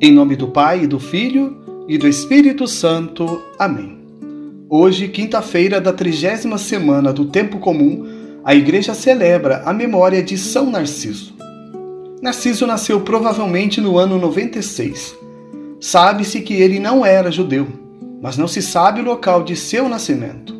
Em nome do Pai, e do Filho e do Espírito Santo. Amém. Hoje, quinta-feira da trigésima semana do Tempo Comum, a Igreja celebra a memória de São Narciso. Narciso nasceu provavelmente no ano 96. Sabe-se que ele não era judeu, mas não se sabe o local de seu nascimento.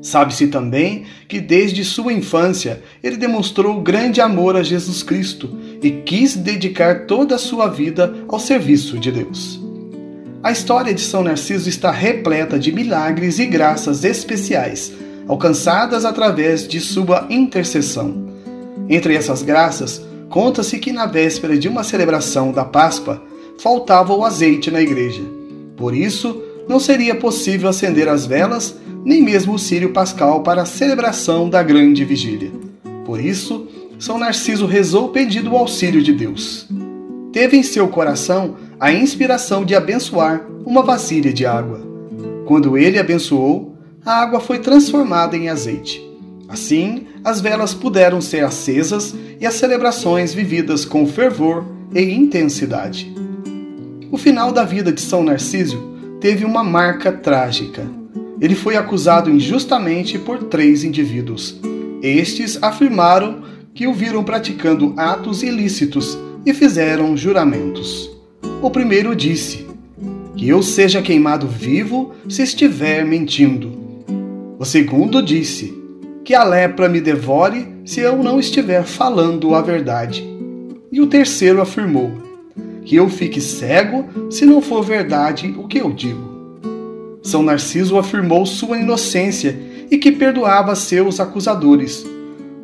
Sabe-se também que desde sua infância ele demonstrou grande amor a Jesus Cristo e quis dedicar toda a sua vida ao serviço de Deus. A história de São Narciso está repleta de milagres e graças especiais, alcançadas através de sua intercessão. Entre essas graças, conta-se que na véspera de uma celebração da Páscoa faltava o azeite na igreja. Por isso, não seria possível acender as velas nem mesmo o Sírio Pascal para a celebração da grande vigília. Por isso, São Narciso rezou pedindo o auxílio de Deus. Teve em seu coração a inspiração de abençoar uma vasilha de água. Quando ele abençoou, a água foi transformada em azeite. Assim, as velas puderam ser acesas e as celebrações vividas com fervor e intensidade. O final da vida de São Narciso teve uma marca trágica ele foi acusado injustamente por três indivíduos. Estes afirmaram que o viram praticando atos ilícitos e fizeram juramentos. O primeiro disse: Que eu seja queimado vivo se estiver mentindo. O segundo disse: Que a lepra me devore se eu não estiver falando a verdade. E o terceiro afirmou: Que eu fique cego se não for verdade o que eu digo. São Narciso afirmou sua inocência e que perdoava seus acusadores,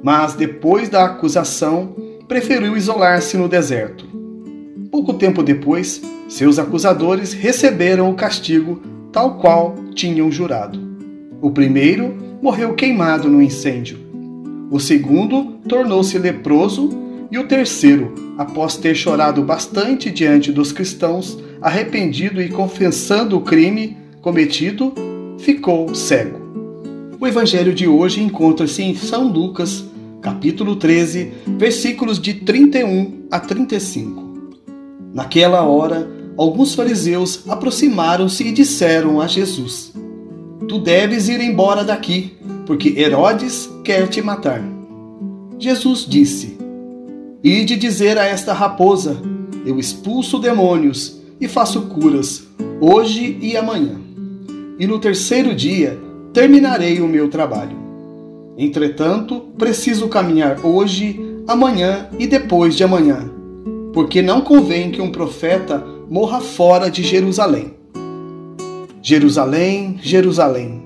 mas depois da acusação preferiu isolar-se no deserto. Pouco tempo depois, seus acusadores receberam o castigo tal qual tinham jurado. O primeiro morreu queimado no incêndio. O segundo tornou-se leproso e o terceiro, após ter chorado bastante diante dos cristãos, arrependido e confessando o crime, cometido, ficou cego. O evangelho de hoje encontra-se em São Lucas, capítulo 13, versículos de 31 a 35. Naquela hora, alguns fariseus aproximaram-se e disseram a Jesus: Tu deves ir embora daqui, porque Herodes quer te matar. Jesus disse: Ide dizer a esta raposa: Eu expulso demônios e faço curas, hoje e amanhã e no terceiro dia terminarei o meu trabalho. Entretanto, preciso caminhar hoje, amanhã e depois de amanhã, porque não convém que um profeta morra fora de Jerusalém. Jerusalém, Jerusalém,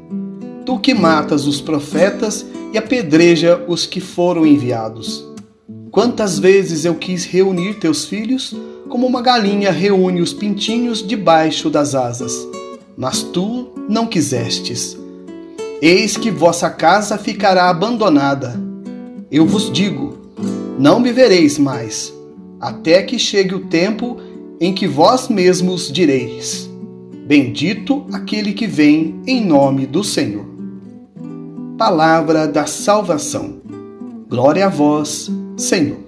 tu que matas os profetas e apedreja os que foram enviados. Quantas vezes eu quis reunir teus filhos, como uma galinha reúne os pintinhos debaixo das asas mas tu não quisestes. Eis que vossa casa ficará abandonada. Eu vos digo: não me vereis mais, até que chegue o tempo em que vós mesmos direis: Bendito aquele que vem em nome do Senhor. Palavra da salvação. Glória a vós, Senhor.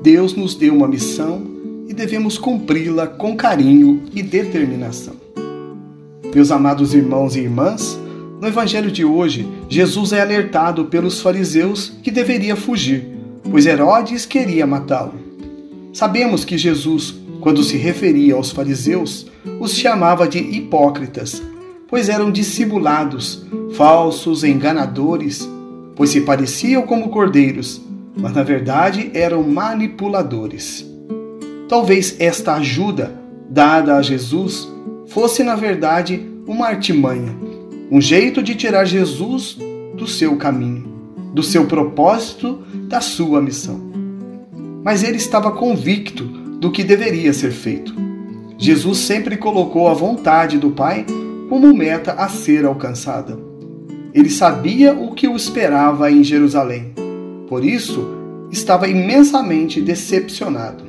Deus nos deu uma missão e devemos cumpri-la com carinho e determinação. Meus amados irmãos e irmãs, no Evangelho de hoje, Jesus é alertado pelos fariseus que deveria fugir, pois Herodes queria matá-lo. Sabemos que Jesus, quando se referia aos fariseus, os chamava de hipócritas, pois eram dissimulados, falsos, enganadores, pois se pareciam como cordeiros, mas na verdade eram manipuladores. Talvez esta ajuda dada a Jesus fosse, na verdade, uma artimanha, um jeito de tirar Jesus do seu caminho, do seu propósito, da sua missão. Mas ele estava convicto do que deveria ser feito. Jesus sempre colocou a vontade do Pai como meta a ser alcançada. Ele sabia o que o esperava em Jerusalém. Por isso, estava imensamente decepcionado.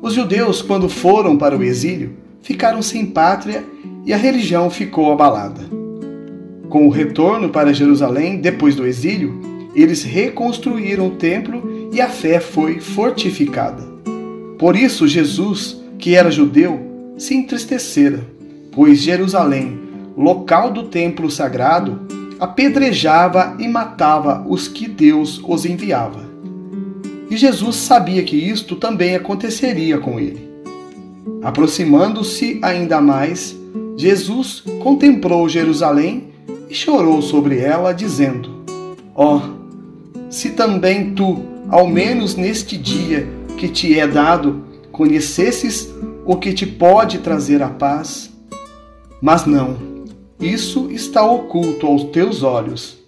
Os judeus, quando foram para o exílio, ficaram sem pátria e a religião ficou abalada. Com o retorno para Jerusalém depois do exílio, eles reconstruíram o templo e a fé foi fortificada. Por isso, Jesus que era judeu, se entristecera, pois Jerusalém, local do templo sagrado, apedrejava e matava os que Deus os enviava. E Jesus sabia que isto também aconteceria com ele. Aproximando-se ainda mais, Jesus contemplou Jerusalém e chorou sobre ela, dizendo: Ó, oh, se também tu, ao menos neste dia que te é dado, conhecesses o que te pode trazer a paz. Mas não, isso está oculto aos teus olhos.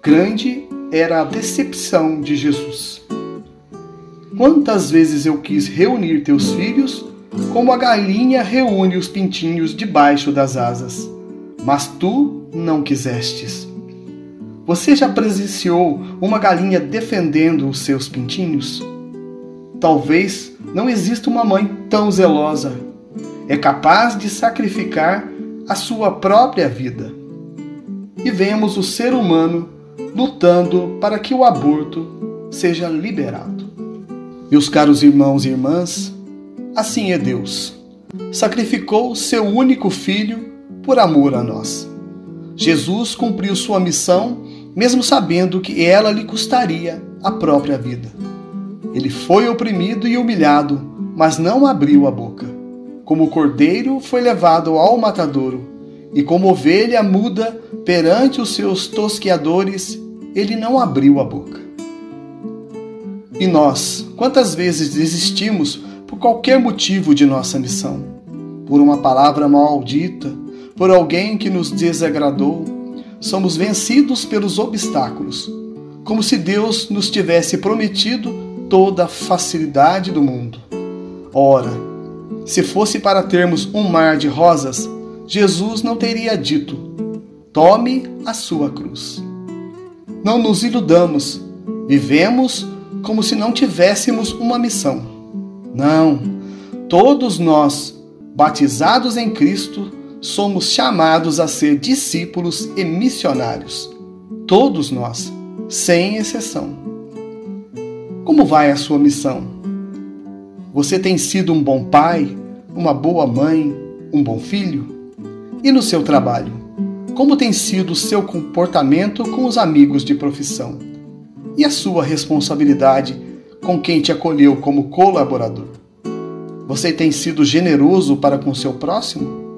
Grande era a decepção de Jesus. Quantas vezes eu quis reunir teus filhos, como a galinha reúne os pintinhos debaixo das asas, mas tu não quisestes. Você já presenciou uma galinha defendendo os seus pintinhos? Talvez não exista uma mãe tão zelosa. É capaz de sacrificar a sua própria vida. E vemos o ser humano lutando para que o aborto seja liberado. Meus caros irmãos e irmãs, assim é Deus. Sacrificou seu único filho por amor a nós. Jesus cumpriu sua missão, mesmo sabendo que ela lhe custaria a própria vida. Ele foi oprimido e humilhado, mas não abriu a boca. Como cordeiro foi levado ao matadouro, e como ovelha muda perante os seus tosqueadores, ele não abriu a boca. E nós, quantas vezes desistimos por qualquer motivo de nossa missão? Por uma palavra maldita, por alguém que nos desagradou, somos vencidos pelos obstáculos, como se Deus nos tivesse prometido toda a facilidade do mundo. Ora, se fosse para termos um mar de rosas, Jesus não teria dito: tome a sua cruz. Não nos iludamos, vivemos como se não tivéssemos uma missão. Não, todos nós, batizados em Cristo, somos chamados a ser discípulos e missionários. Todos nós, sem exceção. Como vai a sua missão? Você tem sido um bom pai, uma boa mãe, um bom filho? E no seu trabalho? Como tem sido o seu comportamento com os amigos de profissão? E a sua responsabilidade com quem te acolheu como colaborador? Você tem sido generoso para com seu próximo?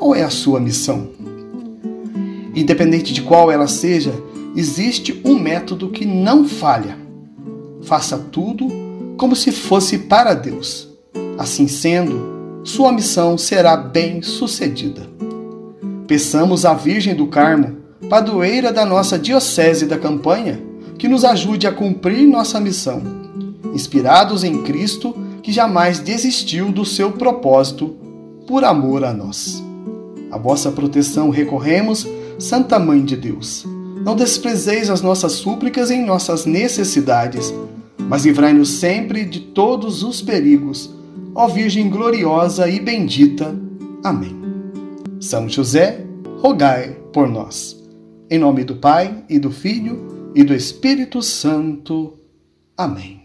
Qual é a sua missão? Independente de qual ela seja, existe um método que não falha. Faça tudo como se fosse para Deus. Assim sendo, sua missão será bem sucedida. Peçamos à Virgem do Carmo, padroeira da nossa Diocese da Campanha, que nos ajude a cumprir nossa missão, inspirados em Cristo, que jamais desistiu do seu propósito por amor a nós. A vossa proteção recorremos, Santa Mãe de Deus. Não desprezeis as nossas súplicas em nossas necessidades, mas livrai-nos sempre de todos os perigos. Ó Virgem gloriosa e bendita. Amém. São José, rogai por nós. Em nome do Pai e do Filho e do Espírito Santo. Amém.